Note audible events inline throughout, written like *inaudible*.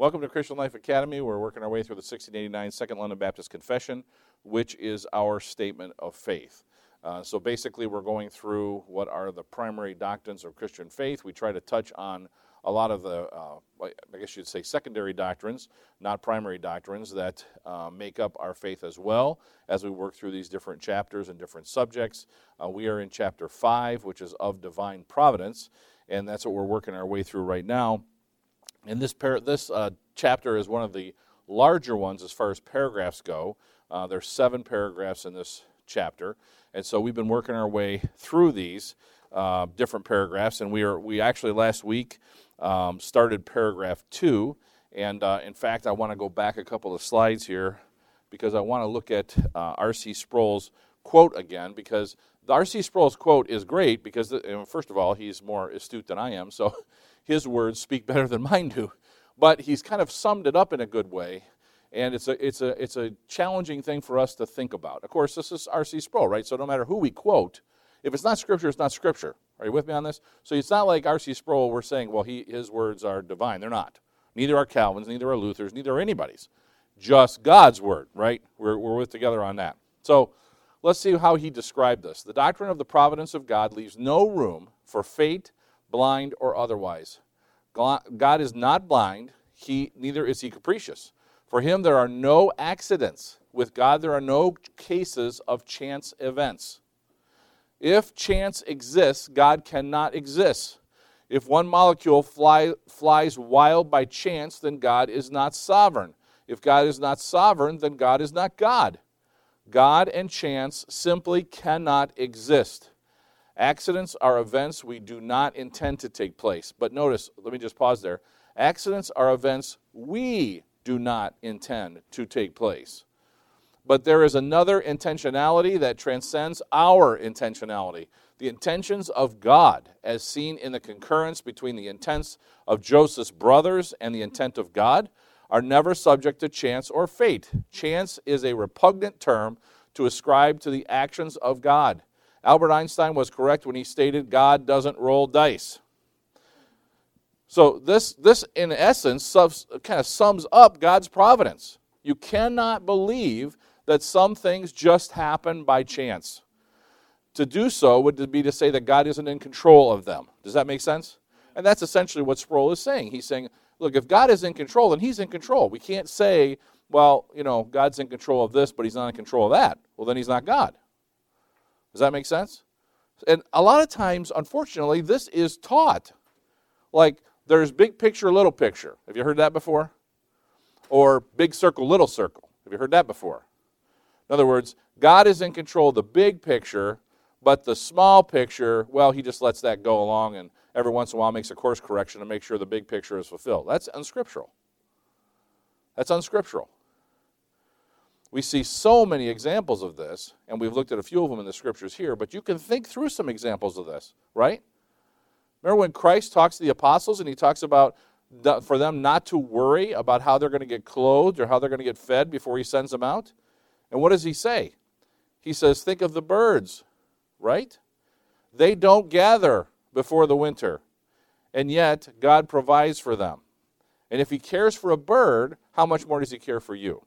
Welcome to Christian Life Academy. We're working our way through the 1689 Second London Baptist Confession, which is our statement of faith. Uh, so basically, we're going through what are the primary doctrines of Christian faith. We try to touch on a lot of the, uh, I guess you'd say, secondary doctrines, not primary doctrines, that uh, make up our faith as well as we work through these different chapters and different subjects. Uh, we are in chapter 5, which is of divine providence, and that's what we're working our way through right now. And this, par- this uh, chapter is one of the larger ones as far as paragraphs go. Uh, there's seven paragraphs in this chapter, and so we've been working our way through these uh, different paragraphs. And we are we actually last week um, started paragraph two, and uh, in fact, I want to go back a couple of slides here because I want to look at uh, R.C. Sproul's quote again because the R.C. Sproul's quote is great because, first of all, he's more astute than I am, so *laughs* his words speak better than mine do. But he's kind of summed it up in a good way, and it's a, it's a, it's a challenging thing for us to think about. Of course, this is R.C. Sproul, right? So no matter who we quote, if it's not Scripture, it's not Scripture. Are you with me on this? So it's not like R.C. Sproul, we're saying, well, he, his words are divine. They're not. Neither are Calvin's, neither are Luther's, neither are anybody's. Just God's word, right? We're, we're with together on that. So let's see how he described this. The doctrine of the providence of God leaves no room for fate, blind, or otherwise. God is not blind, he, neither is he capricious. For him, there are no accidents. With God, there are no cases of chance events. If chance exists, God cannot exist. If one molecule fly, flies wild by chance, then God is not sovereign. If God is not sovereign, then God is not God. God and chance simply cannot exist. Accidents are events we do not intend to take place. But notice, let me just pause there. Accidents are events we do not intend to take place. But there is another intentionality that transcends our intentionality. The intentions of God, as seen in the concurrence between the intents of Joseph's brothers and the intent of God, are never subject to chance or fate. Chance is a repugnant term to ascribe to the actions of God. Albert Einstein was correct when he stated God doesn't roll dice. So this, this in essence, kind of sums up God's providence. You cannot believe that some things just happen by chance. To do so would be to say that God isn't in control of them. Does that make sense? And that's essentially what Sproul is saying. He's saying, look, if God is in control, then He's in control. We can't say, well, you know, God's in control of this, but He's not in control of that. Well, then He's not God. Does that make sense? And a lot of times, unfortunately, this is taught. Like there's big picture, little picture. Have you heard that before? Or big circle, little circle. Have you heard that before? In other words, God is in control of the big picture, but the small picture, well, he just lets that go along and every once in a while makes a course correction to make sure the big picture is fulfilled. That's unscriptural. That's unscriptural. We see so many examples of this, and we've looked at a few of them in the scriptures here, but you can think through some examples of this, right? Remember when Christ talks to the apostles and he talks about for them not to worry about how they're going to get clothed or how they're going to get fed before he sends them out? And what does he say? He says, Think of the birds, right? They don't gather before the winter, and yet God provides for them. And if he cares for a bird, how much more does he care for you?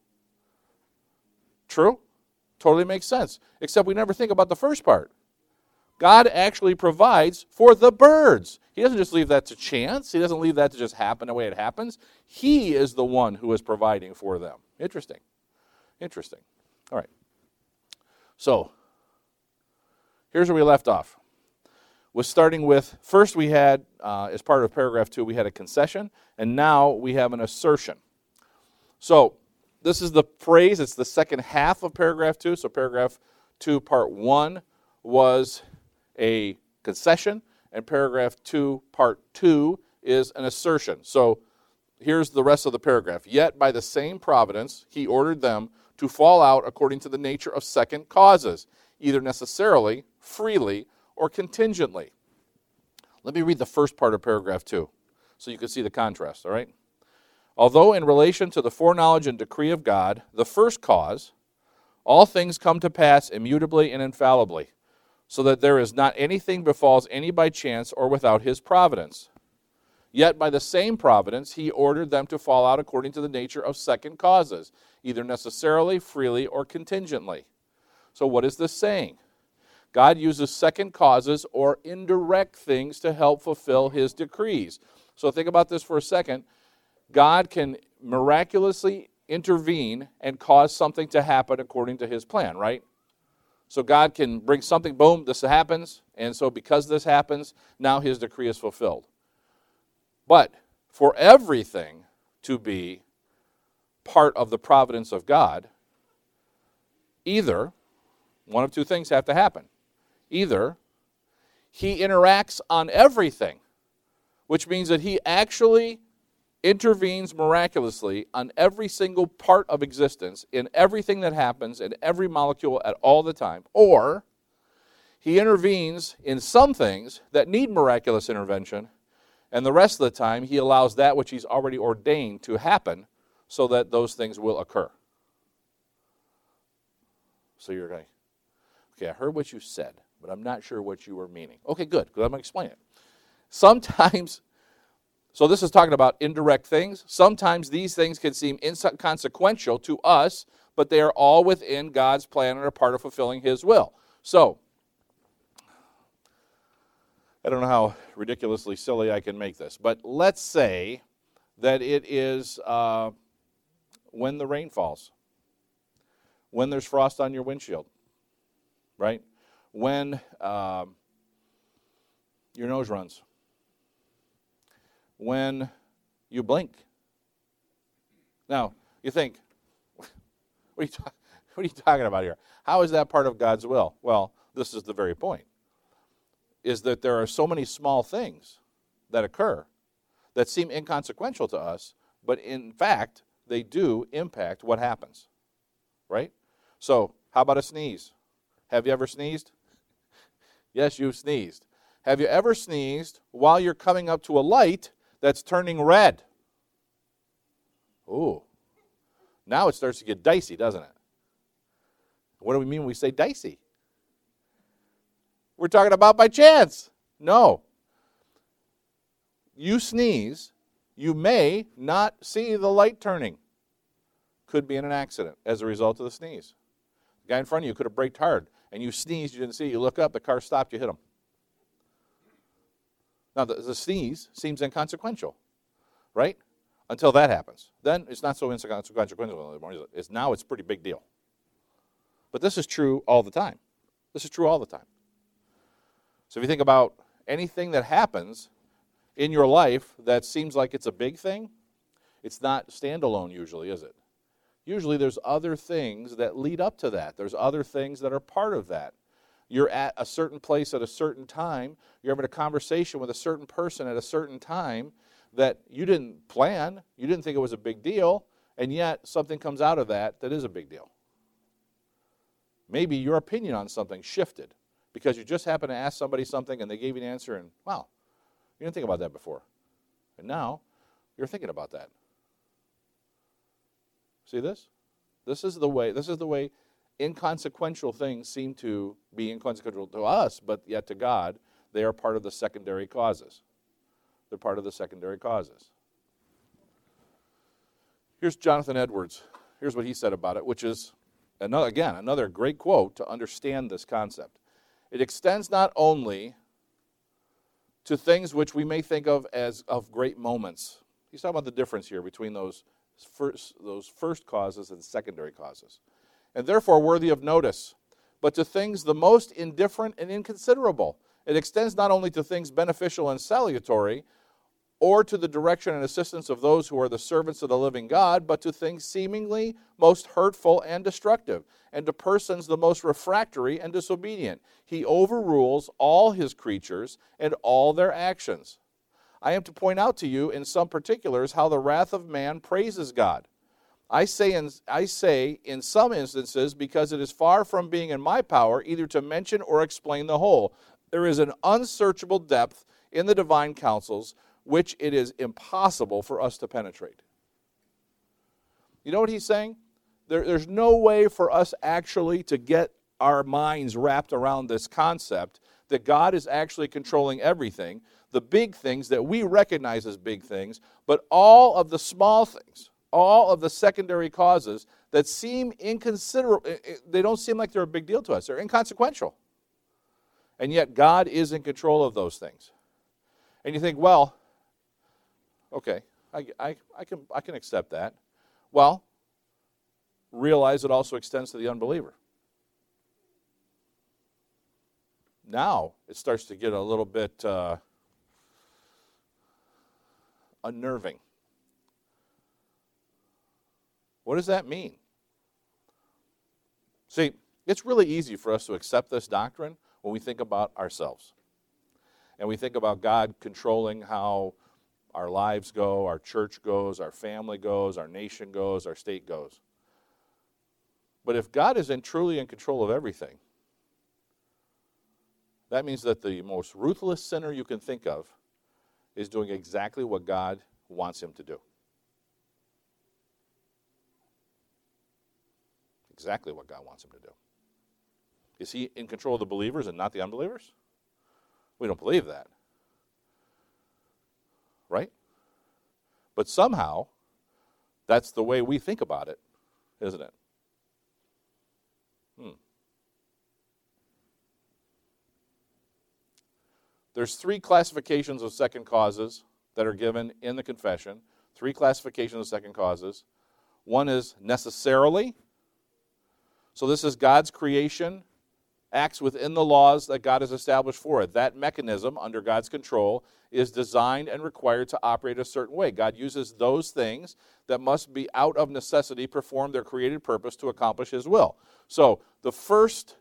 True? Totally makes sense. Except we never think about the first part. God actually provides for the birds. He doesn't just leave that to chance, He doesn't leave that to just happen the way it happens. He is the one who is providing for them. Interesting. Interesting. All right. So, here's where we left off. Was starting with first we had, uh, as part of paragraph two, we had a concession, and now we have an assertion. So, this is the phrase, it's the second half of paragraph 2. So, paragraph 2, part 1 was a concession, and paragraph 2, part 2 is an assertion. So, here's the rest of the paragraph. Yet, by the same providence, he ordered them to fall out according to the nature of second causes, either necessarily, freely, or contingently. Let me read the first part of paragraph 2 so you can see the contrast, all right? Although, in relation to the foreknowledge and decree of God, the first cause, all things come to pass immutably and infallibly, so that there is not anything befalls any by chance or without his providence. Yet by the same providence, he ordered them to fall out according to the nature of second causes, either necessarily, freely, or contingently. So, what is this saying? God uses second causes or indirect things to help fulfill his decrees. So, think about this for a second. God can miraculously intervene and cause something to happen according to his plan, right? So God can bring something, boom, this happens. And so because this happens, now his decree is fulfilled. But for everything to be part of the providence of God, either one of two things have to happen. Either he interacts on everything, which means that he actually intervenes miraculously on every single part of existence, in everything that happens, in every molecule at all the time, or he intervenes in some things that need miraculous intervention, and the rest of the time he allows that which he's already ordained to happen so that those things will occur. So you're going, okay, I heard what you said, but I'm not sure what you were meaning. Okay, good, because I'm going to explain it. Sometimes so this is talking about indirect things. Sometimes these things can seem inconsequential to us, but they are all within God's plan and are part of fulfilling His will. So, I don't know how ridiculously silly I can make this, but let's say that it is uh, when the rain falls, when there's frost on your windshield, right? When uh, your nose runs when you blink. Now, you think, *laughs* what are you, ta- what are you talking about here? How is that part of God's will? Well, this is the very point. Is that there are so many small things that occur that seem inconsequential to us, but in fact, they do impact what happens. Right? So, how about a sneeze? Have you ever sneezed? *laughs* yes, you've sneezed. Have you ever sneezed while you're coming up to a light that's turning red. Ooh. Now it starts to get dicey, doesn't it? What do we mean when we say dicey? We're talking about by chance. No. You sneeze, you may not see the light turning. Could be in an accident as a result of the sneeze. The guy in front of you could have braked hard, and you sneezed, you didn't see it. You look up, the car stopped, you hit him. Now, the, the sneeze seems inconsequential, right? Until that happens. Then it's not so inconsequential anymore. It's, now it's a pretty big deal. But this is true all the time. This is true all the time. So if you think about anything that happens in your life that seems like it's a big thing, it's not standalone usually, is it? Usually there's other things that lead up to that. There's other things that are part of that you're at a certain place at a certain time, you're having a conversation with a certain person at a certain time that you didn't plan, you didn't think it was a big deal, and yet something comes out of that that is a big deal. Maybe your opinion on something shifted because you just happened to ask somebody something and they gave you an answer, and wow, you didn't think about that before. And now you're thinking about that. See this? This is the way, this is the way inconsequential things seem to be inconsequential to us, but yet to God, they are part of the secondary causes. They're part of the secondary causes. Here's Jonathan Edwards. Here's what he said about it, which is, another, again, another great quote to understand this concept. It extends not only to things which we may think of as of great moments. He's talking about the difference here between those first, those first causes and secondary causes and therefore worthy of notice, but to things the most indifferent and inconsiderable. It extends not only to things beneficial and salutary, or to the direction and assistance of those who are the servants of the living God, but to things seemingly most hurtful and destructive, and to persons the most refractory and disobedient. He overrules all his creatures and all their actions. I am to point out to you in some particulars how the wrath of man praises God I say, in, I say in some instances because it is far from being in my power either to mention or explain the whole. There is an unsearchable depth in the divine counsels which it is impossible for us to penetrate. You know what he's saying? There, there's no way for us actually to get our minds wrapped around this concept that God is actually controlling everything, the big things that we recognize as big things, but all of the small things, all of the secondary causes that seem inconsiderable, eh, eh, they don't seem like they're a big deal to us. They're inconsequential. And yet God is in control of those things. And you think, well, okay, I, I, I, can, I can accept that. Well, realize it also extends to the unbeliever. Now it starts to get a little bit uh, unnerving. What does that mean? See, it's really easy for us to accept this doctrine when we think about ourselves. And we think about God controlling how our lives go, our church goes, our family goes, our nation goes, our state goes. But if God is in, truly in control of everything, that means that the most ruthless sinner you can think of is doing exactly what God wants him to do. Exactly what God wants him to do. Is he in control of the believers and not the unbelievers? We don't believe that. Right? But somehow, that's the way we think about it, isn't it? Hmm. There's three classifications of second causes that are given in the confession. Three classifications of second causes. One is necessarily, so this is God's creation, acts within the laws that God has established for it. That mechanism, under God's control, is designed and required to operate a certain way. God uses those things that must be out of necessity perform their created purpose to accomplish His will. So the first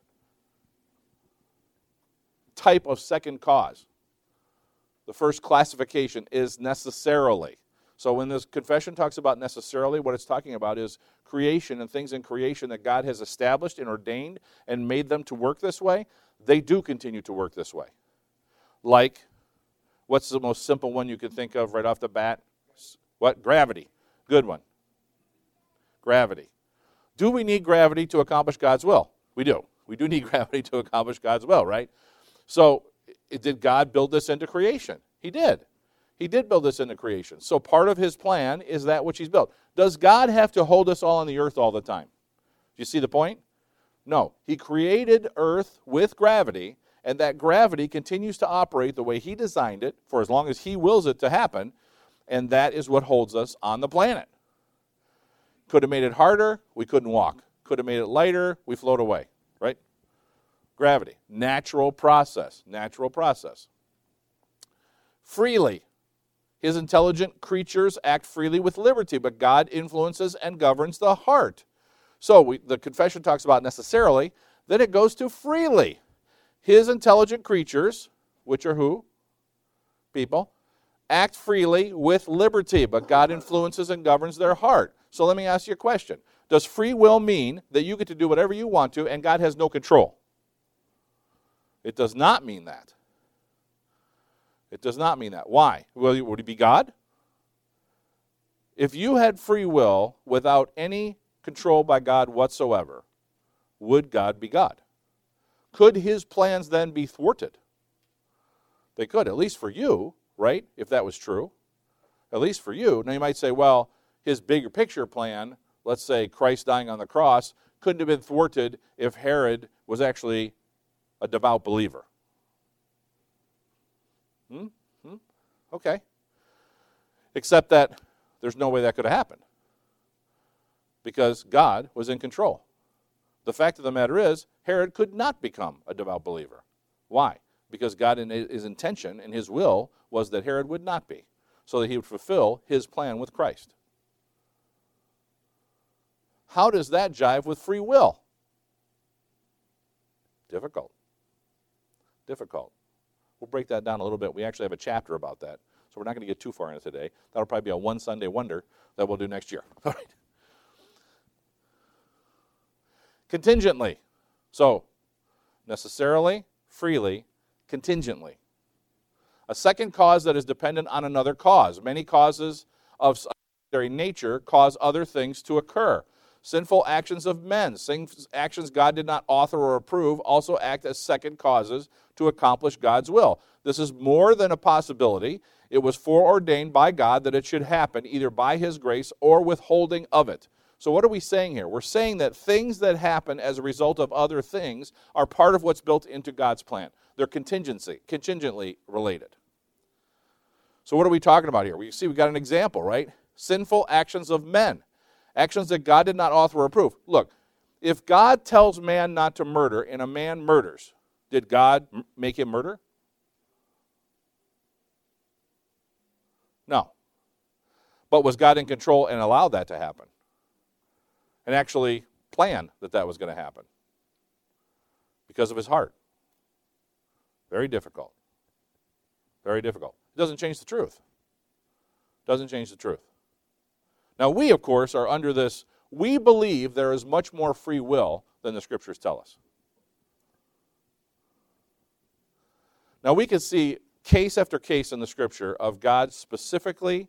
type of second cause, the first classification is necessarily. So when this confession talks about necessarily, what it's talking about is creation and things in creation that God has established and ordained and made them to work this way, they do continue to work this way. Like, what's the most simple one you can think of right off the bat? What? Gravity. Good one. Gravity. Do we need gravity to accomplish God's will? We do. We do need *laughs* gravity to accomplish God's will, right? So, did God build this into creation? He did. He did build this into creation. So part of his plan is that which he's built. Does God have to hold us all on the earth all the time? Do you see the point? No. He created earth with gravity, and that gravity continues to operate the way he designed it for as long as he wills it to happen, and that is what holds us on the planet. Could have made it harder, we couldn't walk. Could have made it lighter, we float away, right? Gravity, natural process, natural process. Freely, his intelligent creatures act freely with liberty, but God influences and governs the heart. So we, the confession talks about necessarily, then it goes to freely. His intelligent creatures, which are who? People, act freely with liberty, but God influences and governs their heart. So let me ask you a question Does free will mean that you get to do whatever you want to and God has no control? It does not mean that. It does not mean that. Why? Well, would he be God? If you had free will without any control by God whatsoever, would God be God? Could his plans then be thwarted? They could, at least for you, right? If that was true. At least for you. Now you might say, well, his bigger picture plan, let's say Christ dying on the cross, couldn't have been thwarted if Herod was actually a devout believer. Hmm? Hmm? Okay. Except that there's no way that could have happened because God was in control. The fact of the matter is, Herod could not become a devout believer. Why? Because God, in his intention and his will, was that Herod would not be, so that he would fulfill his plan with Christ. How does that jive with free will? Difficult. Difficult. We'll break that down a little bit. We actually have a chapter about that. So we're not going to get too far into today. That'll probably be a one Sunday wonder that we'll do next year. *laughs* All right. Contingently. So, necessarily, freely, contingently. A second cause that is dependent on another cause. Many causes of secondary nature cause other things to occur. Sinful actions of men, actions God did not author or approve, also act as second causes to accomplish God's will. This is more than a possibility. It was foreordained by God that it should happen either by His grace or withholding of it. So, what are we saying here? We're saying that things that happen as a result of other things are part of what's built into God's plan. They're contingency, contingently related. So, what are we talking about here? We see we got an example, right? Sinful actions of men, actions that God did not author or approve. Look, if God tells man not to murder and a man murders, did God make him murder? No. But was God in control and allowed that to happen? And actually plan that that was going to happen? Because of his heart. Very difficult. Very difficult. It doesn't change the truth. Doesn't change the truth. Now, we, of course, are under this. We believe there is much more free will than the scriptures tell us. Now, we can see case after case in the scripture of God specifically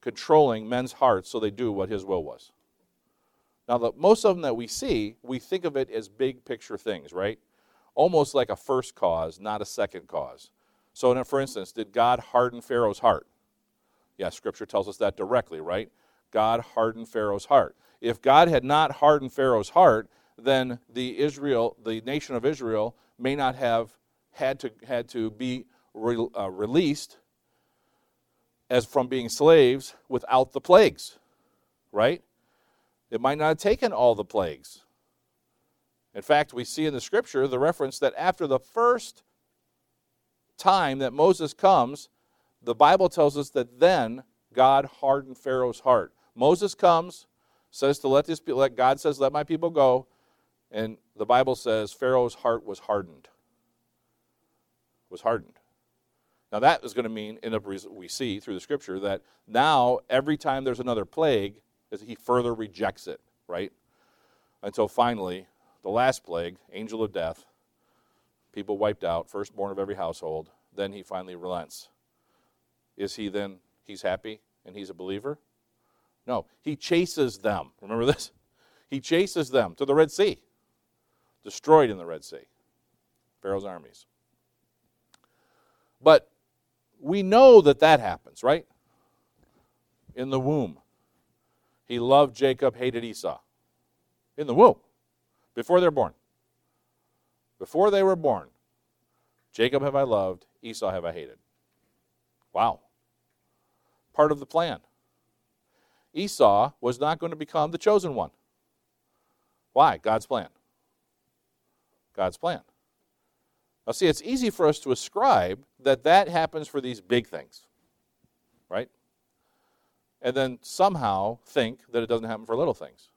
controlling men's hearts so they do what his will was. Now, the, most of them that we see, we think of it as big picture things, right? Almost like a first cause, not a second cause. So, for instance, did God harden Pharaoh's heart? Yes, Scripture tells us that directly, right? God hardened Pharaoh's heart. If God had not hardened Pharaoh's heart, then the Israel, the nation of Israel, may not have had to had to be re, uh, released as from being slaves without the plagues, right? It might not have taken all the plagues. In fact, we see in the scripture the reference that after the first time that Moses comes, the Bible tells us that then God hardened Pharaoh's heart. Moses comes, says to let this let God says, let my people go, and the Bible says Pharaoh's heart was hardened. Was hardened. Now that is going to mean, in the, we see through the scripture, that now every time there's another plague, he further rejects it, right? Until finally, the last plague, angel of death, people wiped out, firstborn of every household, then he finally relents. Is he then, he's happy and he's a believer? No, he chases them. Remember *laughs* this? He chases them to the Red Sea, destroyed in the Red Sea, Pharaoh's armies. But we know that that happens, right? In the womb. He loved Jacob, hated Esau. In the womb, before they're born. Before they were born, Jacob have I loved, Esau have I hated. Wow. Part of the plan. Esau was not going to become the chosen one. Why? God's plan. God's plan. Now, see, it's easy for us to ascribe that that happens for these big things, right? and then somehow think that it doesn't happen for little things.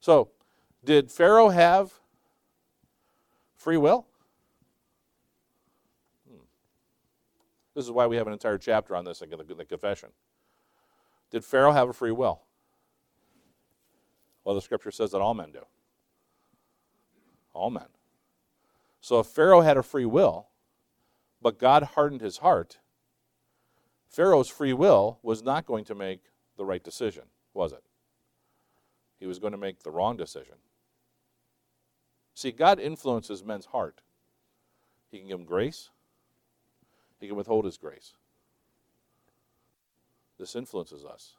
So, did Pharaoh have free will? Hmm. This is why we have an entire chapter on this in the confession. Did Pharaoh have a free will? Well, the scripture says that all men do. All men. So if Pharaoh had a free will, but God hardened his heart, Pharaoh's free will was not going to make the right decision, was it? He was going to make the wrong decision. See, God influences men's heart. He can give them grace, He can withhold His grace. This influences us.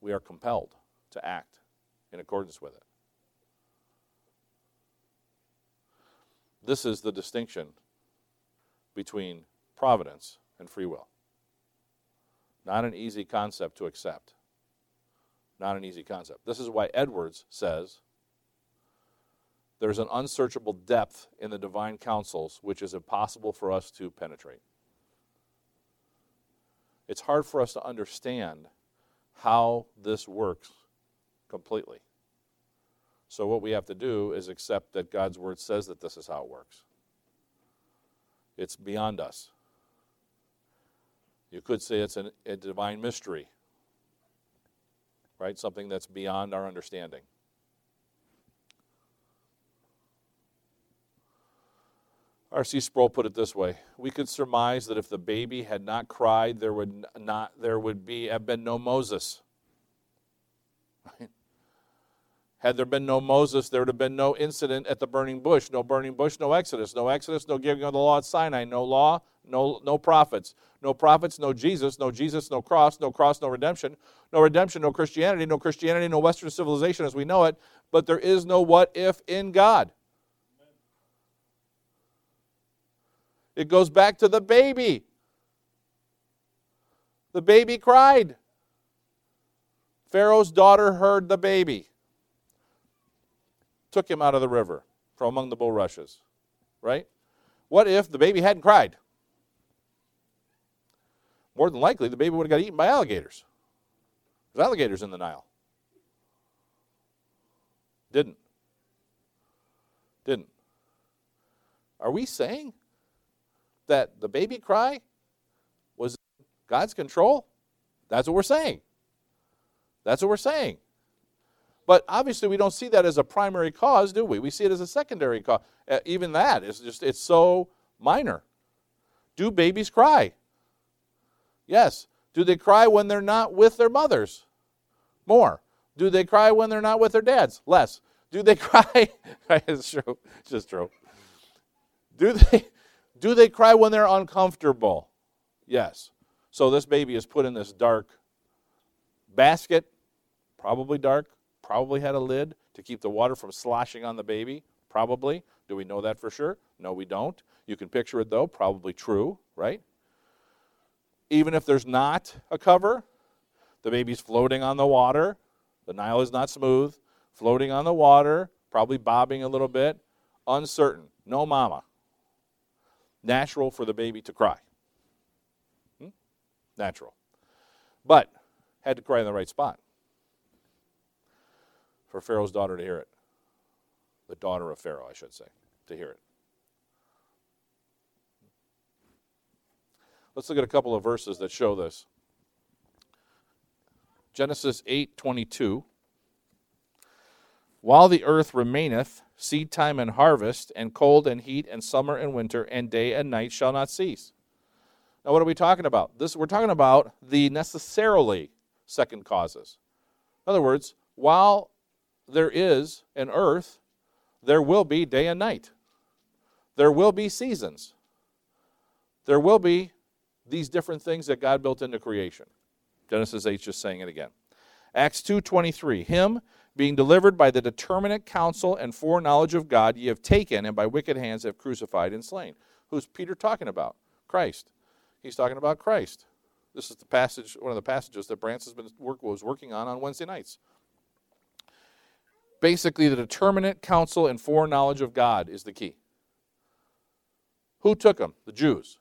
We are compelled to act in accordance with it. This is the distinction between providence and free will. Not an easy concept to accept. Not an easy concept. This is why Edwards says there's an unsearchable depth in the divine counsels which is impossible for us to penetrate. It's hard for us to understand how this works completely. So, what we have to do is accept that God's word says that this is how it works. It's beyond us. You could say it's an, a divine mystery, right? Something that's beyond our understanding. R.C. Sproul put it this way: We could surmise that if the baby had not cried, there would not there would be have been no Moses. *laughs* Right? Had there been no Moses, there would have been no incident at the burning bush. No burning bush, no Exodus. No Exodus, no giving of the law at Sinai. No law, no, no prophets. No prophets, no Jesus. No Jesus, no cross. No cross, no redemption. No redemption, no Christianity. No Christianity, no Western civilization as we know it. But there is no what if in God. It goes back to the baby. The baby cried. Pharaoh's daughter heard the baby, took him out of the river from among the bulrushes. Right? What if the baby hadn't cried? More than likely, the baby would have got eaten by alligators. There's alligators in the Nile. Didn't. Didn't. Are we saying that the baby cry was God's control? That's what we're saying. That's what we're saying. But obviously, we don't see that as a primary cause, do we? We see it as a secondary cause. Uh, even that is just, it's so minor. Do babies cry? Yes. Do they cry when they're not with their mothers? More. Do they cry when they're not with their dads? Less. Do they *laughs* cry? it's true. It's just true. Do they, do they cry when they're uncomfortable? Yes. So this baby is put in this dark basket, probably dark, probably had a lid to keep the water from sloshing on the baby. Probably. Do we know that for sure? No, we don't. You can picture it though, probably true, right? Even if there's not a cover, the baby's floating on the water. The Nile is not smooth, floating on the water, probably bobbing a little bit, uncertain. No mama natural for the baby to cry. Hmm? Natural. But had to cry in the right spot for Pharaoh's daughter to hear it. The daughter of Pharaoh, I should say, to hear it. Let's look at a couple of verses that show this. Genesis 8:22 While the earth remaineth, seed time and harvest, and cold and heat, and summer and winter, and day and night shall not cease. Now, what are we talking about? This we're talking about the necessarily second causes. In other words, while there is an earth, there will be day and night. There will be seasons. There will be these different things that God built into creation. Genesis 8 just saying it again. Acts 2:23 Him being delivered by the determinate counsel and foreknowledge of God, ye have taken, and by wicked hands have crucified and slain. Who's Peter talking about? Christ. He's talking about Christ. This is the passage, one of the passages that Brance has been work, was working on on Wednesday nights. Basically, the determinate counsel and foreknowledge of God is the key. Who took them? The Jews.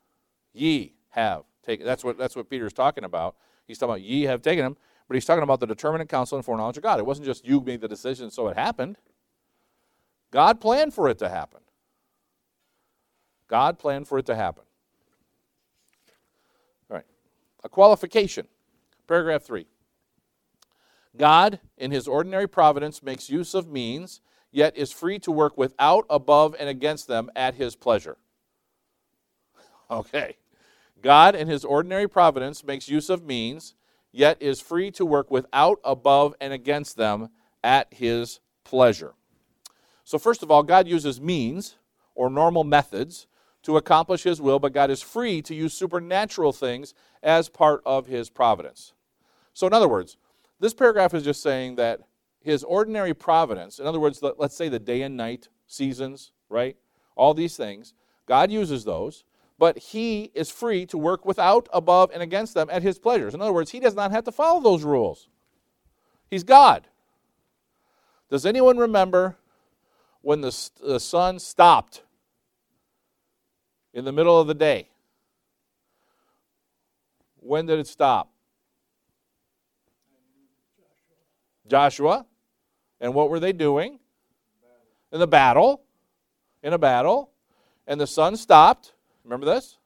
Ye have taken. That's what that's what Peter's talking about. He's talking about ye have taken them, but he's talking about the determinate counsel and foreknowledge of God. It wasn't just you made the decision, so it happened. God planned for it to happen. God planned for it to happen. All right. A qualification. Paragraph 3. God, in his ordinary providence, makes use of means, yet is free to work without, above, and against them at his pleasure. *laughs* Okay. God, in his ordinary providence, makes use of means, yet is free to work without, above, and against them at his pleasure. So, first of all, God uses means or normal methods to accomplish his will, but God is free to use supernatural things as part of his providence. So, in other words, this paragraph is just saying that his ordinary providence, in other words, let's say the day and night seasons, right? All these things, God uses those but he is free to work without, above, and against them at his pleasures. In other words, he does not have to follow those rules. He's God. Does anyone remember when the, the sun stopped in the middle of the day? When did it stop? Joshua. And what were they doing? In the battle. In a battle. And the sun stopped. Remember this?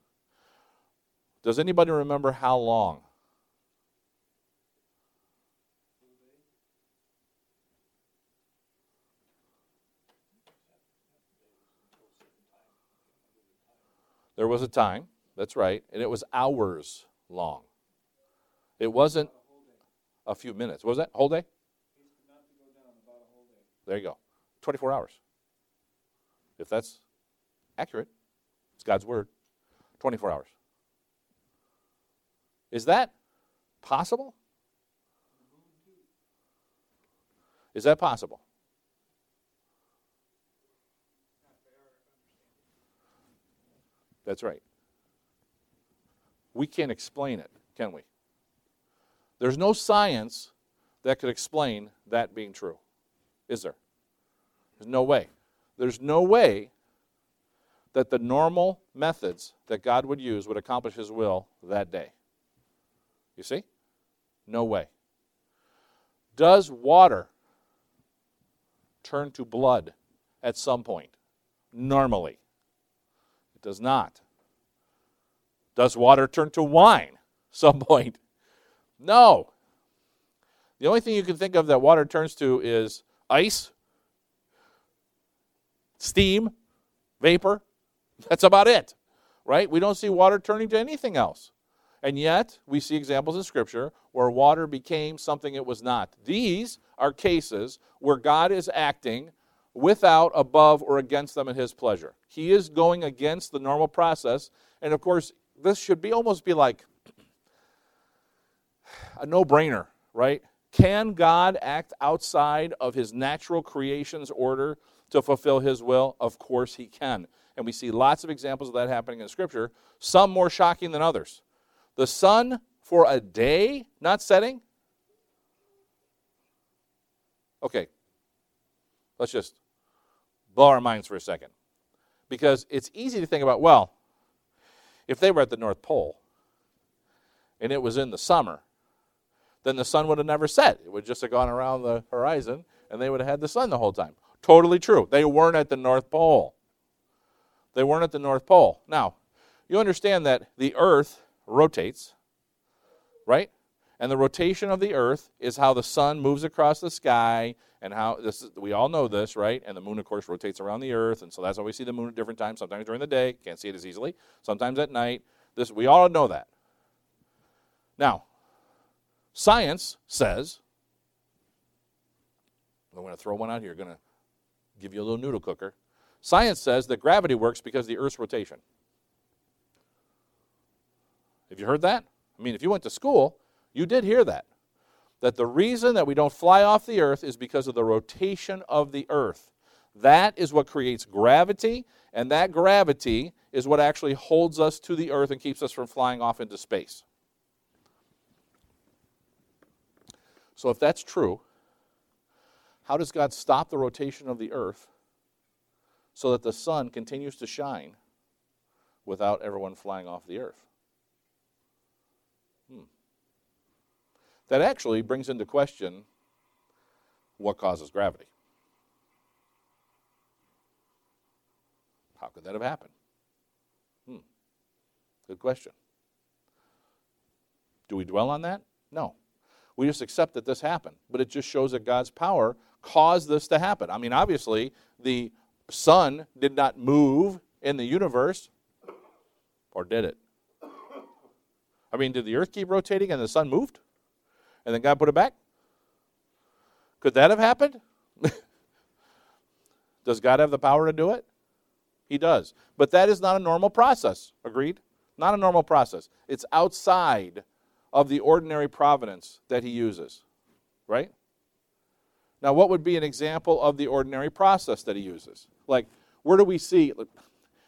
Does anybody remember how long? There was a time, that's right, and it was hours long. It wasn't a few minutes. Was that whole day? There you go. 24 hours. If that's accurate, it's God's word. 24 hours. Is that possible? Is that possible? That's right. We can't explain it, can we? There's no science that could explain that being true, is there? There's no way. There's no way that the normal methods that God would use would accomplish His will that day. You see? No way. Does water turn to blood at some point? Normally. It does not. Does water turn to wine *laughs* some point? No. The only thing you can think of that water turns to is ice, steam, vapor. That's about it, right? We don't see water turning to anything else. And yet, we see examples in Scripture where water became something it was not. These are cases where God is acting without, above, or against them in His pleasure. He is going against the normal process. And of course, this should be almost be like a no brainer, right? Can God act outside of His natural creation's order to fulfill His will? Of course, He can. And we see lots of examples of that happening in Scripture, some more shocking than others. The sun for a day not setting? Okay, let's just blow our minds for a second. Because it's easy to think about, well, if they were at the North Pole and it was in the summer, then the sun would have never set. It would just have gone around the horizon and they would have had the sun the whole time. Totally true. They weren't at the North Pole. They weren't at the North Pole. Now, you understand that the Earth rotates, right? And the rotation of the earth is how the sun moves across the sky and how this is, we all know this, right? And the moon of course rotates around the earth and so that's why we see the moon at different times, sometimes during the day, can't see it as easily, sometimes at night. This we all know that. Now, science says I'm going to throw one out here, going to give you a little noodle cooker. Science says that gravity works because of the earth's rotation. Have you heard that? I mean, if you went to school, you did hear that. That the reason that we don't fly off the earth is because of the rotation of the earth. That is what creates gravity, and that gravity is what actually holds us to the earth and keeps us from flying off into space. So, if that's true, how does God stop the rotation of the earth so that the sun continues to shine without everyone flying off the earth? Hmm. That actually brings into question what causes gravity. How could that have happened? Hmm. Good question. Do we dwell on that? No. We just accept that this happened, but it just shows that God's power caused this to happen. I mean, obviously, the sun did not move in the universe, or did it? I mean, did the earth keep rotating and the sun moved? And then God put it back? Could that have happened? *laughs* does God have the power to do it? He does. But that is not a normal process. Agreed? Not a normal process. It's outside of the ordinary providence that He uses. Right? Now, what would be an example of the ordinary process that He uses? Like, where do we see?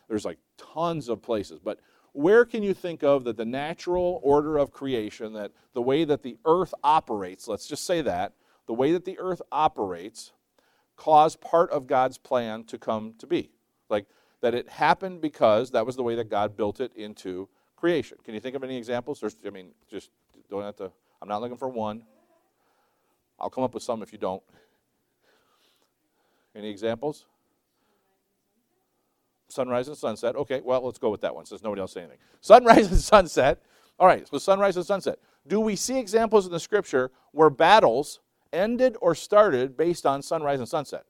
There's like tons of places, but where can you think of that the natural order of creation, that the way that the earth operates, let's just say that, the way that the earth operates caused part of God's plan to come to be? Like that it happened because that was the way that God built it into creation. Can you think of any examples? There's, I mean, just don't have to, I'm not looking for one. I'll come up with some if you don't. Any examples? sunrise and sunset. Okay, well, let's go with that one since nobody else said anything. Sunrise and sunset. All right, so sunrise and sunset. Do we see examples in the scripture where battles ended or started based on sunrise and sunset?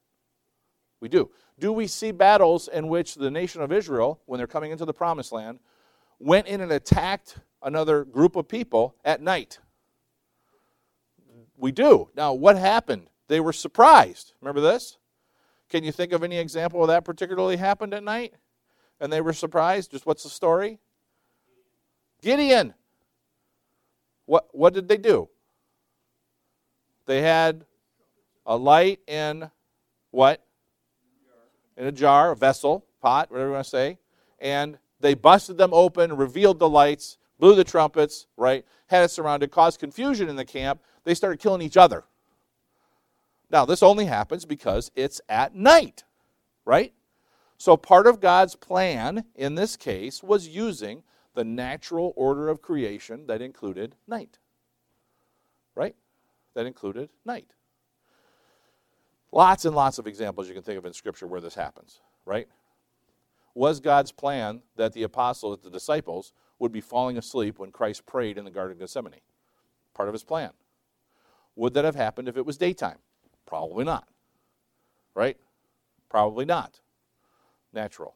We do. Do we see battles in which the nation of Israel, when they're coming into the promised land, went in and attacked another group of people at night? We do. Now, what happened They were surprised. Remember this? Can you think of any example of that particularly happened at night? And they were surprised? Just what's the story? Gideon. What, what did they do? They had a light in what? In a jar, a vessel, pot, whatever you want to say. And they busted them open, revealed the lights, blew the trumpets, right? Had it surrounded, caused confusion in the camp. They started killing each other. Now, this only happens because it's at night, right? So, part of God's plan in this case was using the natural order of creation that included night, right? That included night. Lots and lots of examples you can think of in Scripture where this happens, right? Was God's plan that the apostles, the disciples, would be falling asleep when Christ prayed in the Garden of Gethsemane? Part of his plan. Would that have happened if it was daytime? Probably not. Right? Probably not. Natural.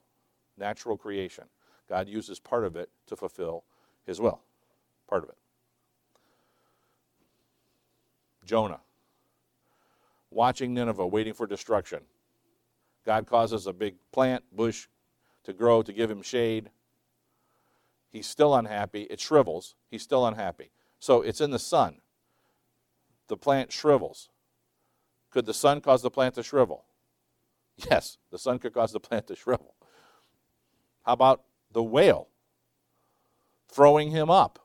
Natural creation. God uses part of it to fulfill his will. Part of it. Jonah. Watching Nineveh, waiting for destruction. God causes a big plant, bush to grow to give him shade. He's still unhappy. It shrivels. He's still unhappy. So it's in the sun. The plant shrivels. Could the sun cause the plant to shrivel? Yes, the sun could cause the plant to shrivel. How about the whale throwing him up?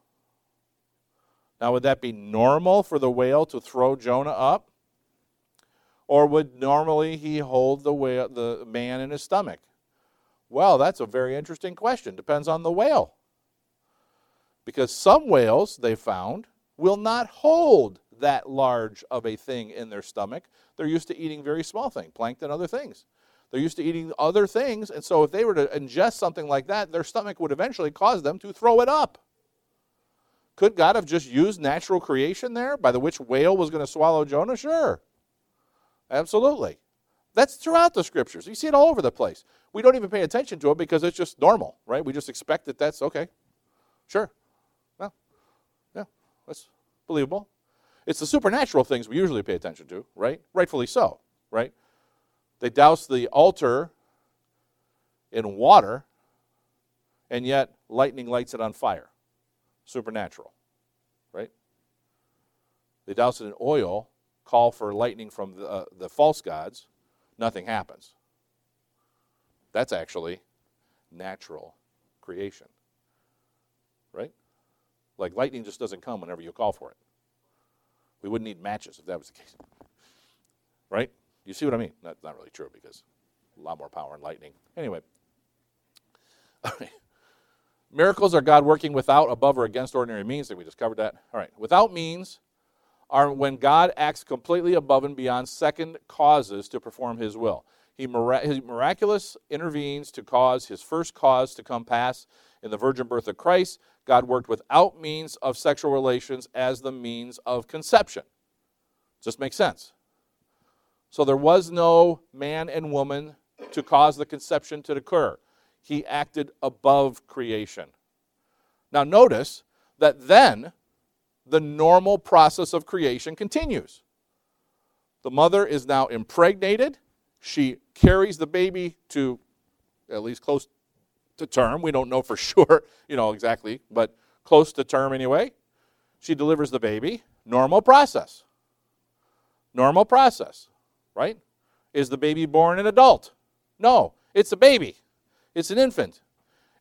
Now, would that be normal for the whale to throw Jonah up? Or would normally he hold the, whale, the man in his stomach? Well, that's a very interesting question. Depends on the whale. Because some whales, they found, will not hold that large of a thing in their stomach. They're used to eating very small things, plankton, other things. They're used to eating other things, and so if they were to ingest something like that, their stomach would eventually cause them to throw it up. Could God have just used natural creation there, by the which whale was going to swallow Jonah? Sure. Absolutely. That's throughout the scriptures. You see it all over the place. We don't even pay attention to it because it's just normal, right? We just expect that that's okay. Sure. Well, yeah, that's believable. It's the supernatural things we usually pay attention to, right? Rightfully so, right? They douse the altar in water, and yet lightning lights it on fire. Supernatural, right? They douse it in oil, call for lightning from the, uh, the false gods, nothing happens. That's actually natural creation, right? Like lightning just doesn't come whenever you call for it. We wouldn't need matches if that was the case. *laughs* Right? You see what I mean? That's not really true because a lot more power in lightning. Anyway. *laughs* Miracles are God working without, above, or against ordinary means. I think we just covered that. All right. Without means are when God acts completely above and beyond second causes to perform his will. He, mirac- he miraculous intervenes to cause his first cause to come pass in the virgin birth of Christ. God worked without means of sexual relations as the means of conception. Just makes sense. So there was no man and woman to cause the conception to occur. He acted above creation. Now, notice that then the normal process of creation continues. The mother is now impregnated. She carries the baby to at least close to term. We don't know for *laughs* sure, you know, exactly, but close to term anyway. She delivers the baby. Normal process. Normal process, right? Is the baby born an adult? No, it's a baby. It's an infant.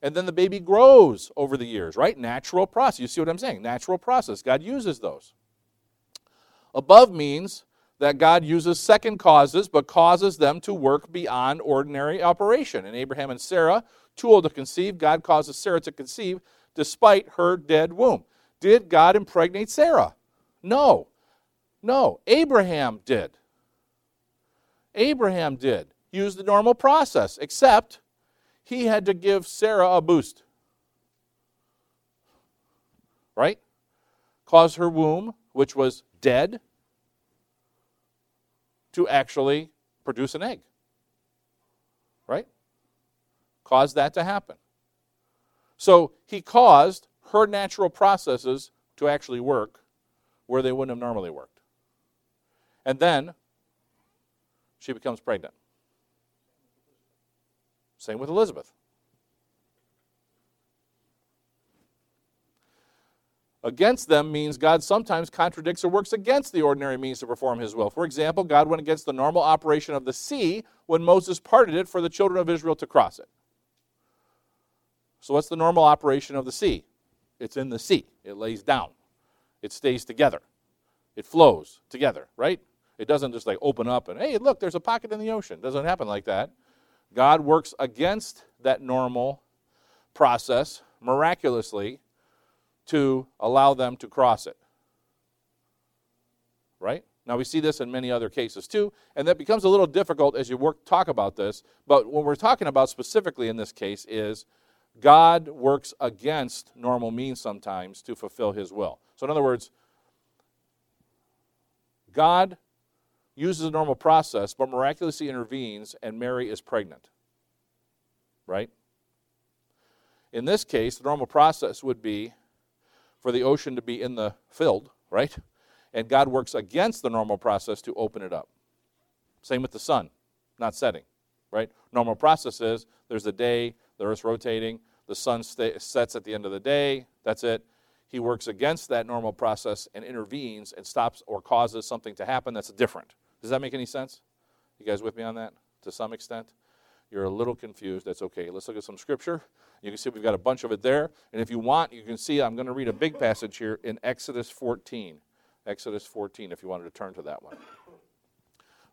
And then the baby grows over the years, right? Natural process. You see what I'm saying? Natural process. God uses those. Above means that God uses second causes, but causes them to work beyond ordinary operation. And Abraham and Sarah too old to conceive. God causes Sarah to conceive despite her dead womb. Did God impregnate Sarah? No. No. Abraham did. Abraham did. Use the normal process, except he had to give Sarah a boost. Right? Cause her womb, which was dead, to actually produce an egg. Right? Cause that to happen. So he caused her natural processes to actually work where they wouldn't have normally worked. And then she becomes pregnant. Same with Elizabeth. Against them means God sometimes contradicts or works against the ordinary means to perform his will. For example, God went against the normal operation of the sea when Moses parted it for the children of Israel to cross it. So, what's the normal operation of the sea? It's in the sea, it lays down, it stays together, it flows together, right? It doesn't just like open up and, hey, look, there's a pocket in the ocean. It doesn't happen like that. God works against that normal process miraculously to allow them to cross it. Right? Now we see this in many other cases too, and that becomes a little difficult as you work talk about this, but what we're talking about specifically in this case is God works against normal means sometimes to fulfill his will. So in other words, God uses a normal process but miraculously intervenes and Mary is pregnant. Right? In this case, the normal process would be for the ocean to be in the filled, right? And God works against the normal process to open it up. Same with the sun, not setting, right? Normal process is there's a day, the earth's rotating, the sun sets at the end of the day, that's it. He works against that normal process and intervenes and stops or causes something to happen that's different. Does that make any sense? You guys with me on that to some extent? You're a little confused. That's okay. Let's look at some scripture. You can see we've got a bunch of it there. And if you want, you can see I'm going to read a big passage here in Exodus 14. Exodus 14, if you wanted to turn to that one.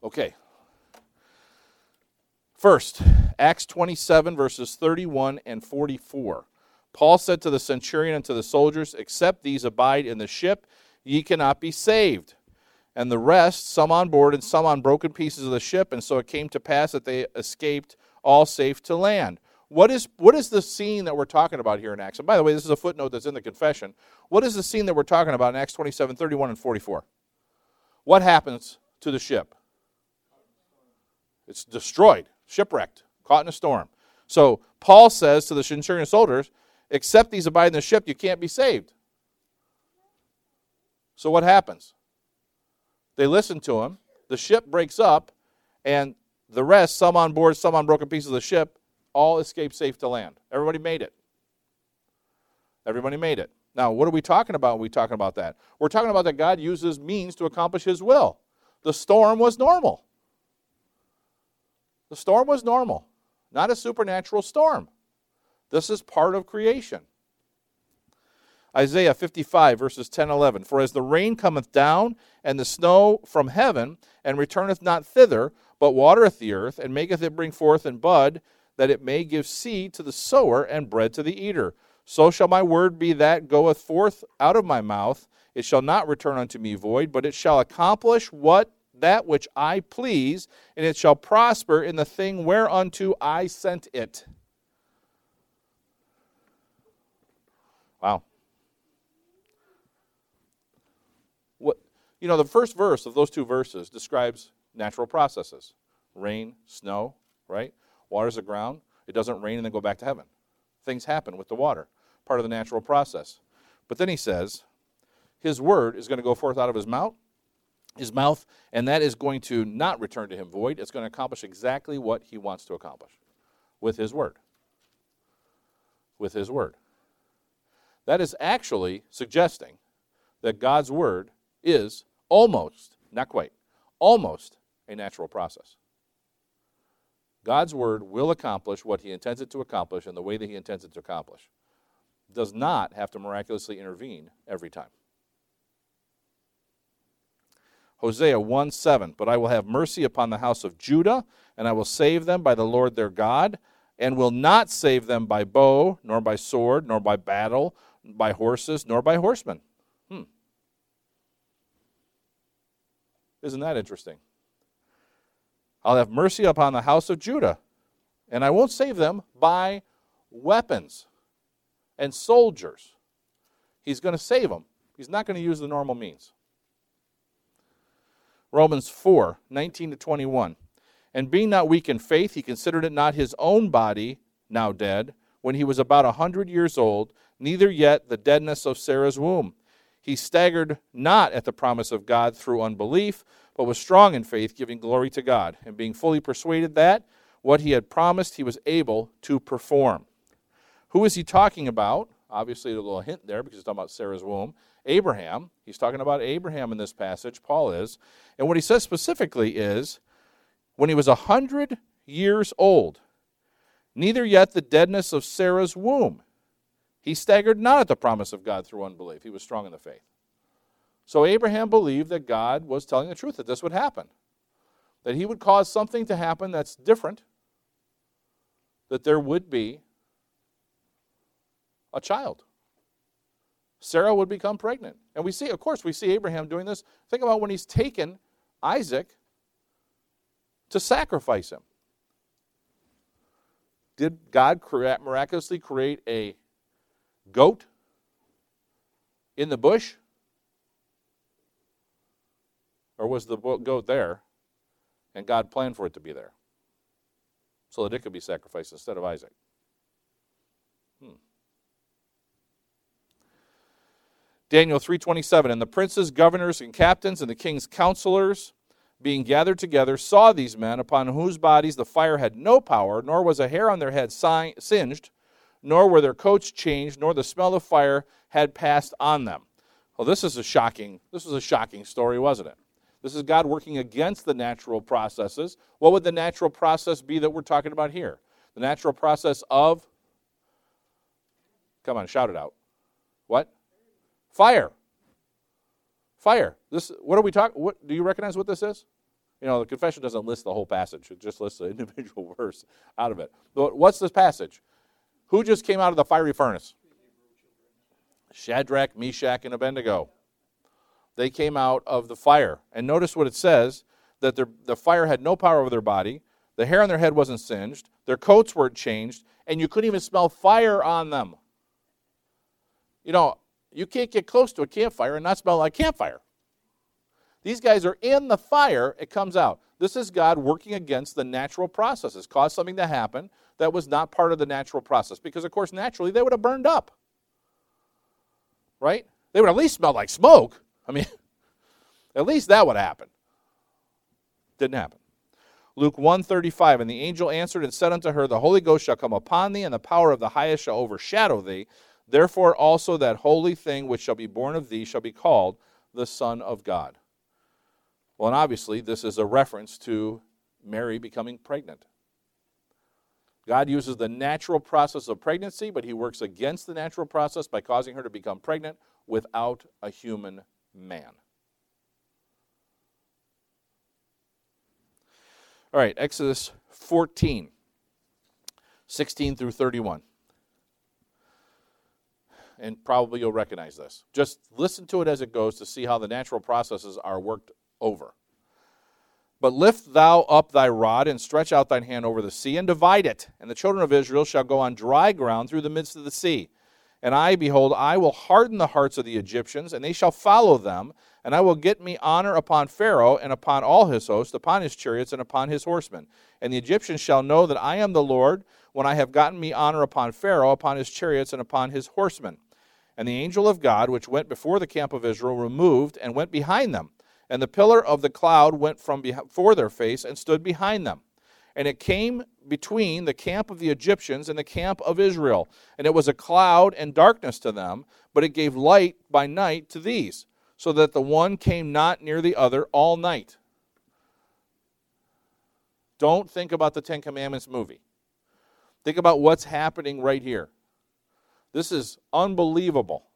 Okay. First, Acts 27, verses 31 and 44. Paul said to the centurion and to the soldiers, Except these abide in the ship, ye cannot be saved. And the rest, some on board and some on broken pieces of the ship, and so it came to pass that they escaped all safe to land. What is, what is the scene that we're talking about here in Acts? And by the way, this is a footnote that's in the confession. What is the scene that we're talking about in Acts 27, 31, and 44? What happens to the ship? It's destroyed, shipwrecked, caught in a storm. So Paul says to the centurion soldiers, except these abide in the ship, you can't be saved. So what happens? They listen to him. The ship breaks up, and the rest, some on board, some on broken pieces of the ship, all escape safe to land. Everybody made it. Everybody made it. Now, what are we talking about when we talking about that? We're talking about that God uses means to accomplish his will. The storm was normal. The storm was normal, not a supernatural storm. This is part of creation. Isaiah 55, verses 10 11. For as the rain cometh down, and the snow from heaven, and returneth not thither, but watereth the earth, and maketh it bring forth and bud, that it may give seed to the sower and bread to the eater. So shall my word be that goeth forth out of my mouth. It shall not return unto me void, but it shall accomplish what that which I please, and it shall prosper in the thing whereunto I sent it. Wow. What you know, the first verse of those two verses describes natural processes. Rain, snow, right? waters the ground. It doesn't rain and then go back to heaven. Things happen with the water, part of the natural process. But then he says, his word is going to go forth out of his mouth, his mouth, and that is going to not return to him void. It's going to accomplish exactly what he wants to accomplish with his word. With his word. That is actually suggesting that God's word is almost, not quite, almost a natural process. God's word will accomplish what he intends it to accomplish in the way that he intends it to accomplish. Does not have to miraculously intervene every time. Hosea 1 7. But I will have mercy upon the house of Judah, and I will save them by the Lord their God, and will not save them by bow, nor by sword, nor by battle, by horses, nor by horsemen. Hmm. Isn't that interesting? I'll have mercy upon the house of Judah, and I won't save them by weapons and soldiers. He's going to save them. He's not going to use the normal means. Romans 4 19 to 21. And being not weak in faith, he considered it not his own body, now dead, when he was about a hundred years old, neither yet the deadness of Sarah's womb. He staggered not at the promise of God through unbelief, but was strong in faith, giving glory to God, and being fully persuaded that what he had promised he was able to perform. Who is he talking about? Obviously, a little hint there because he's talking about Sarah's womb. Abraham. He's talking about Abraham in this passage, Paul is. And what he says specifically is when he was a hundred years old, neither yet the deadness of Sarah's womb. He staggered not at the promise of God through unbelief. He was strong in the faith. So Abraham believed that God was telling the truth, that this would happen, that he would cause something to happen that's different, that there would be a child. Sarah would become pregnant. And we see, of course, we see Abraham doing this. Think about when he's taken Isaac to sacrifice him. Did God miraculously create a goat in the bush? Or was the goat there and God planned for it to be there so that it could be sacrificed instead of Isaac? Hmm. Daniel 3:27 and the princes, governors and captains and the king's counselors being gathered together saw these men upon whose bodies the fire had no power nor was a hair on their head singed nor were their coats changed, nor the smell of fire had passed on them. Well, this is a shocking, this was a shocking story, wasn't it? This is God working against the natural processes. What would the natural process be that we're talking about here? The natural process of Come on, shout it out. What? Fire. Fire. This what are we talking what do you recognize what this is? You know, the confession doesn't list the whole passage. It just lists the *laughs* individual verse out of it. What's this passage? Who just came out of the fiery furnace? Shadrach, Meshach, and Abednego. They came out of the fire. And notice what it says that the fire had no power over their body, the hair on their head wasn't singed, their coats weren't changed, and you couldn't even smell fire on them. You know, you can't get close to a campfire and not smell like campfire. These guys are in the fire, it comes out. This is God working against the natural processes, caused something to happen that was not part of the natural process. Because, of course, naturally, they would have burned up. Right? They would at least smell like smoke. I mean, *laughs* at least that would happen. Didn't happen. Luke 135 And the angel answered and said unto her, The Holy Ghost shall come upon thee, and the power of the highest shall overshadow thee. Therefore also that holy thing which shall be born of thee shall be called the Son of God. Well, and obviously, this is a reference to Mary becoming pregnant. God uses the natural process of pregnancy, but he works against the natural process by causing her to become pregnant without a human man. All right, Exodus 14, 16 through 31. And probably you'll recognize this. Just listen to it as it goes to see how the natural processes are worked over. But lift thou up thy rod and stretch out thine hand over the sea and divide it. And the children of Israel shall go on dry ground through the midst of the sea. And I, behold, I will harden the hearts of the Egyptians, and they shall follow them. And I will get me honor upon Pharaoh and upon all his host, upon his chariots and upon his horsemen. And the Egyptians shall know that I am the Lord when I have gotten me honor upon Pharaoh, upon his chariots, and upon his horsemen. And the angel of God, which went before the camp of Israel, removed and went behind them and the pillar of the cloud went from before their face and stood behind them. And it came between the camp of the Egyptians and the camp of Israel. And it was a cloud and darkness to them, but it gave light by night to these, so that the one came not near the other all night. Don't think about the Ten Commandments movie. Think about what's happening right here. This is unbelievable.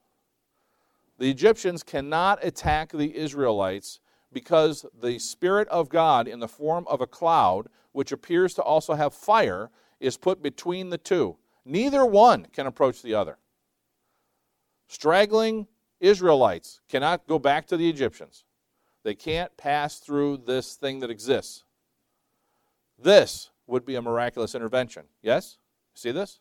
The Egyptians cannot attack the Israelites because the Spirit of God, in the form of a cloud, which appears to also have fire, is put between the two. Neither one can approach the other. Straggling Israelites cannot go back to the Egyptians. They can't pass through this thing that exists. This would be a miraculous intervention. Yes? See this?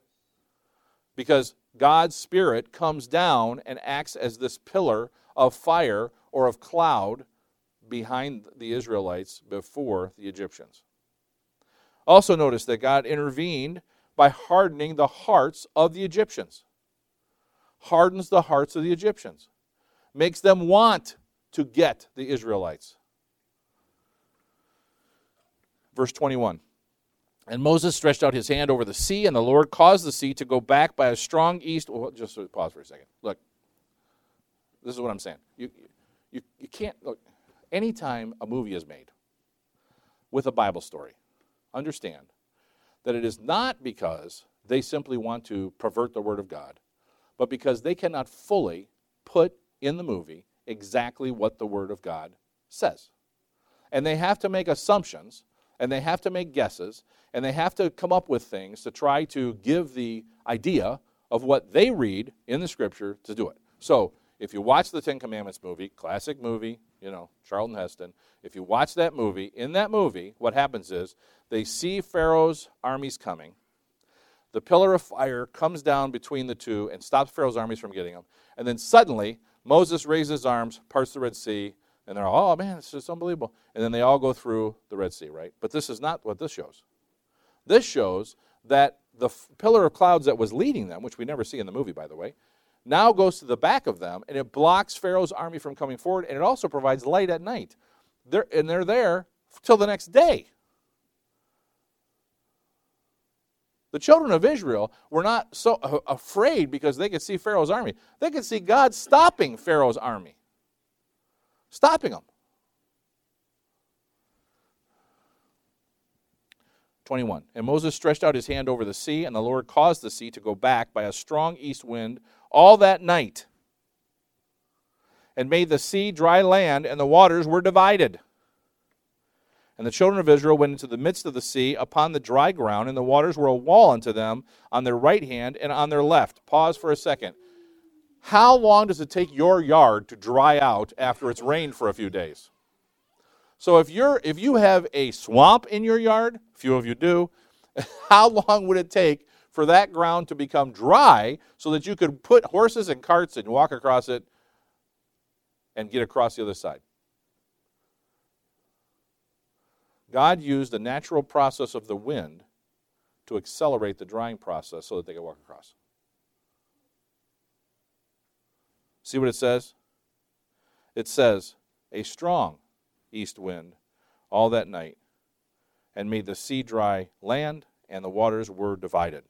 Because God's Spirit comes down and acts as this pillar of fire or of cloud behind the Israelites before the Egyptians. Also, notice that God intervened by hardening the hearts of the Egyptians. Hardens the hearts of the Egyptians. makes them want to get the Israelites. Verse 21. And Moses stretched out his hand over the sea, and the Lord caused the sea to go back by a strong east. Well, just pause for a second. Look, this is what I'm saying. You, you, you can't, look, anytime a movie is made with a Bible story, understand that it is not because they simply want to pervert the Word of God, but because they cannot fully put in the movie exactly what the Word of God says. And they have to make assumptions, and they have to make guesses, and they have to come up with things to try to give the idea of what they read in the Scripture to do it. So, if you watch the Ten Commandments movie, classic movie, you know, Charlton Heston, if you watch that movie, in that movie, what happens is they see Pharaoh's armies coming. The pillar of fire comes down between the two and stops Pharaoh's armies from getting them. And then suddenly, Moses raises his arms, parts the Red Sea, and they're all, oh man, it's just unbelievable. And then they all go through the Red Sea, right? But this is not what this shows. This shows that the f- pillar of clouds that was leading them, which we never see in the movie, by the way, now goes to the back of them and it blocks Pharaoh's army from coming forward, and it also provides light at night. They're, and they're there till the next day. The children of Israel were not so afraid because they could see Pharaoh's army. They could see God stopping Pharaoh's army, stopping them. 21. And Moses stretched out his hand over the sea, and the Lord caused the sea to go back by a strong east wind all that night, and made the sea dry land, and the waters were divided. And the children of Israel went into the midst of the sea upon the dry ground, and the waters were a wall unto them on their right hand and on their left. Pause for a second. How long does it take your yard to dry out after it's rained for a few days? So if you're if you have a swamp in your yard, few of you do, *laughs* how long would it take for that ground to become dry so that you could put horses and carts and walk across it and get across the other side? God used the natural process of the wind to accelerate the drying process so that they could walk across. See what it says? It says, a strong east wind all that night, and made the sea dry land, and the waters were divided.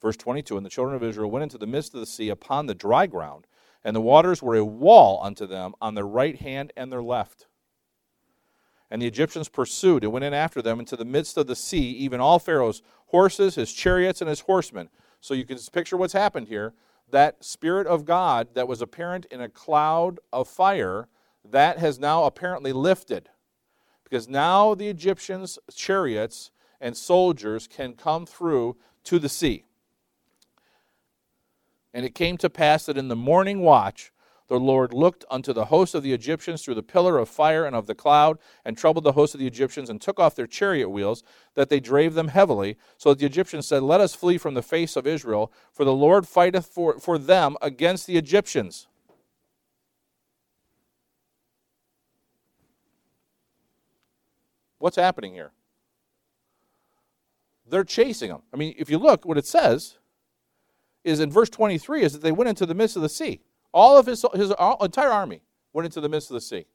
Verse 22 And the children of Israel went into the midst of the sea upon the dry ground, and the waters were a wall unto them on their right hand and their left. And the Egyptians pursued and went in after them into the midst of the sea, even all Pharaoh's horses, his chariots, and his horsemen. So you can just picture what's happened here. That Spirit of God that was apparent in a cloud of fire, that has now apparently lifted. Because now the Egyptians' chariots and soldiers can come through to the sea. And it came to pass that in the morning watch, the Lord looked unto the host of the Egyptians through the pillar of fire and of the cloud, and troubled the host of the Egyptians, and took off their chariot wheels, that they drave them heavily. So that the Egyptians said, Let us flee from the face of Israel, for the Lord fighteth for, for them against the Egyptians. What's happening here? They're chasing them. I mean, if you look, what it says is in verse 23 is that they went into the midst of the sea. All of his, his entire army went into the midst of the sea.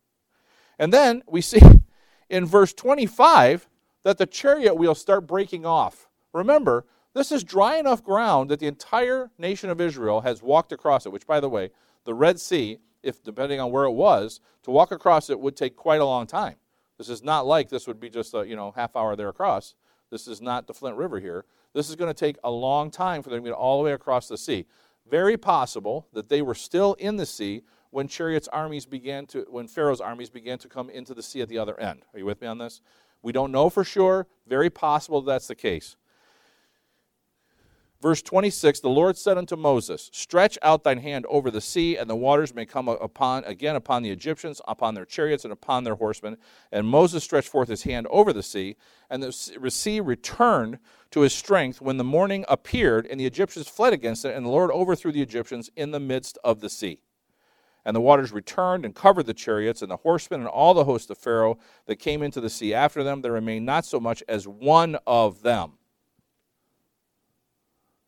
And then we see *laughs* in verse 25 that the chariot wheels start breaking off. Remember, this is dry enough ground that the entire nation of Israel has walked across it, which, by the way, the Red Sea, if depending on where it was, to walk across it would take quite a long time. This is not like this would be just a you know half hour there across. This is not the Flint River here. This is going to take a long time for them to get all the way across the sea very possible that they were still in the sea when Chariot's armies began to, when Pharaoh's armies began to come into the sea at the other end. Are you with me on this? We don't know for sure. Very possible that's the case. Verse 26 The Lord said unto Moses, Stretch out thine hand over the sea, and the waters may come upon again upon the Egyptians, upon their chariots, and upon their horsemen. And Moses stretched forth his hand over the sea, and the sea returned to his strength when the morning appeared, and the Egyptians fled against it, and the Lord overthrew the Egyptians in the midst of the sea. And the waters returned and covered the chariots and the horsemen and all the host of Pharaoh that came into the sea after them. There remained not so much as one of them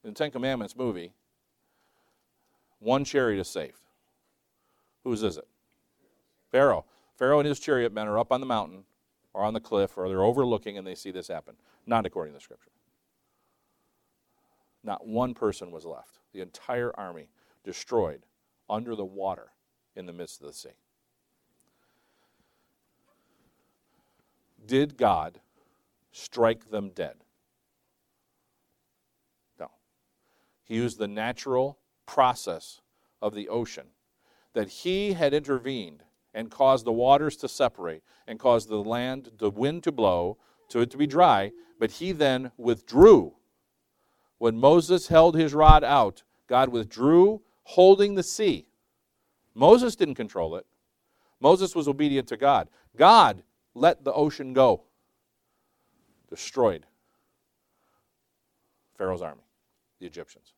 in the Ten Commandments movie, one chariot is saved. Whose is it? Pharaoh. Pharaoh and his chariot men are up on the mountain or on the cliff or they're overlooking and they see this happen. Not according to the scripture. Not one person was left. The entire army destroyed under the water in the midst of the sea. Did God strike them dead? No. He used the natural process of the ocean that he had intervened and caused the waters to separate and caused the land, the wind to blow, to it to be dry, but he then withdrew. When Moses held his rod out, God withdrew, holding the sea. Moses didn't control it. Moses was obedient to God. God let the ocean go. Destroyed Pharaoh's army, the Egyptians.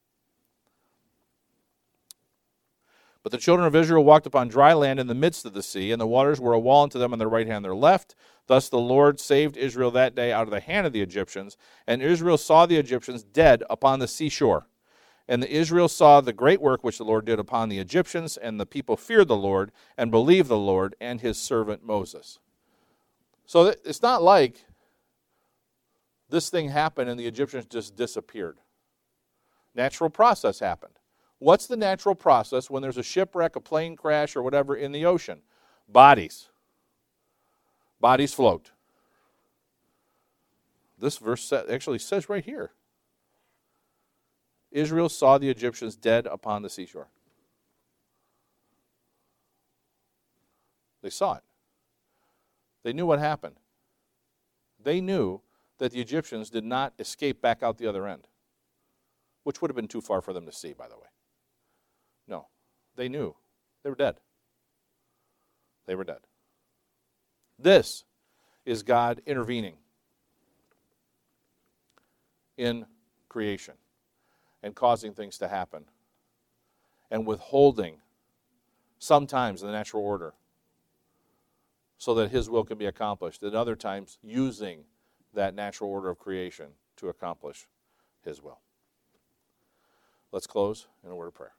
But the children of Israel walked upon dry land in the midst of the sea, and the waters were a wall unto them on their right hand and their left. Thus the Lord saved Israel that day out of the hand of the Egyptians. And Israel saw the Egyptians dead upon the seashore. And the Israel saw the great work which the Lord did upon the Egyptians, and the people feared the Lord and believed the Lord and his servant Moses. So it's not like this thing happened and the Egyptians just disappeared. Natural process happened. What's the natural process when there's a shipwreck, a plane crash, or whatever in the ocean? Bodies. Bodies float. This verse actually says right here Israel saw the Egyptians dead upon the seashore. They saw it. They knew what happened. They knew that the Egyptians did not escape back out the other end, which would have been too far for them to see, by the way. No, they knew. They were dead. They were dead. This is God intervening in creation and causing things to happen and withholding sometimes the natural order so that his will can be accomplished, and other times using that natural order of creation to accomplish his will. Let's close in a word of prayer.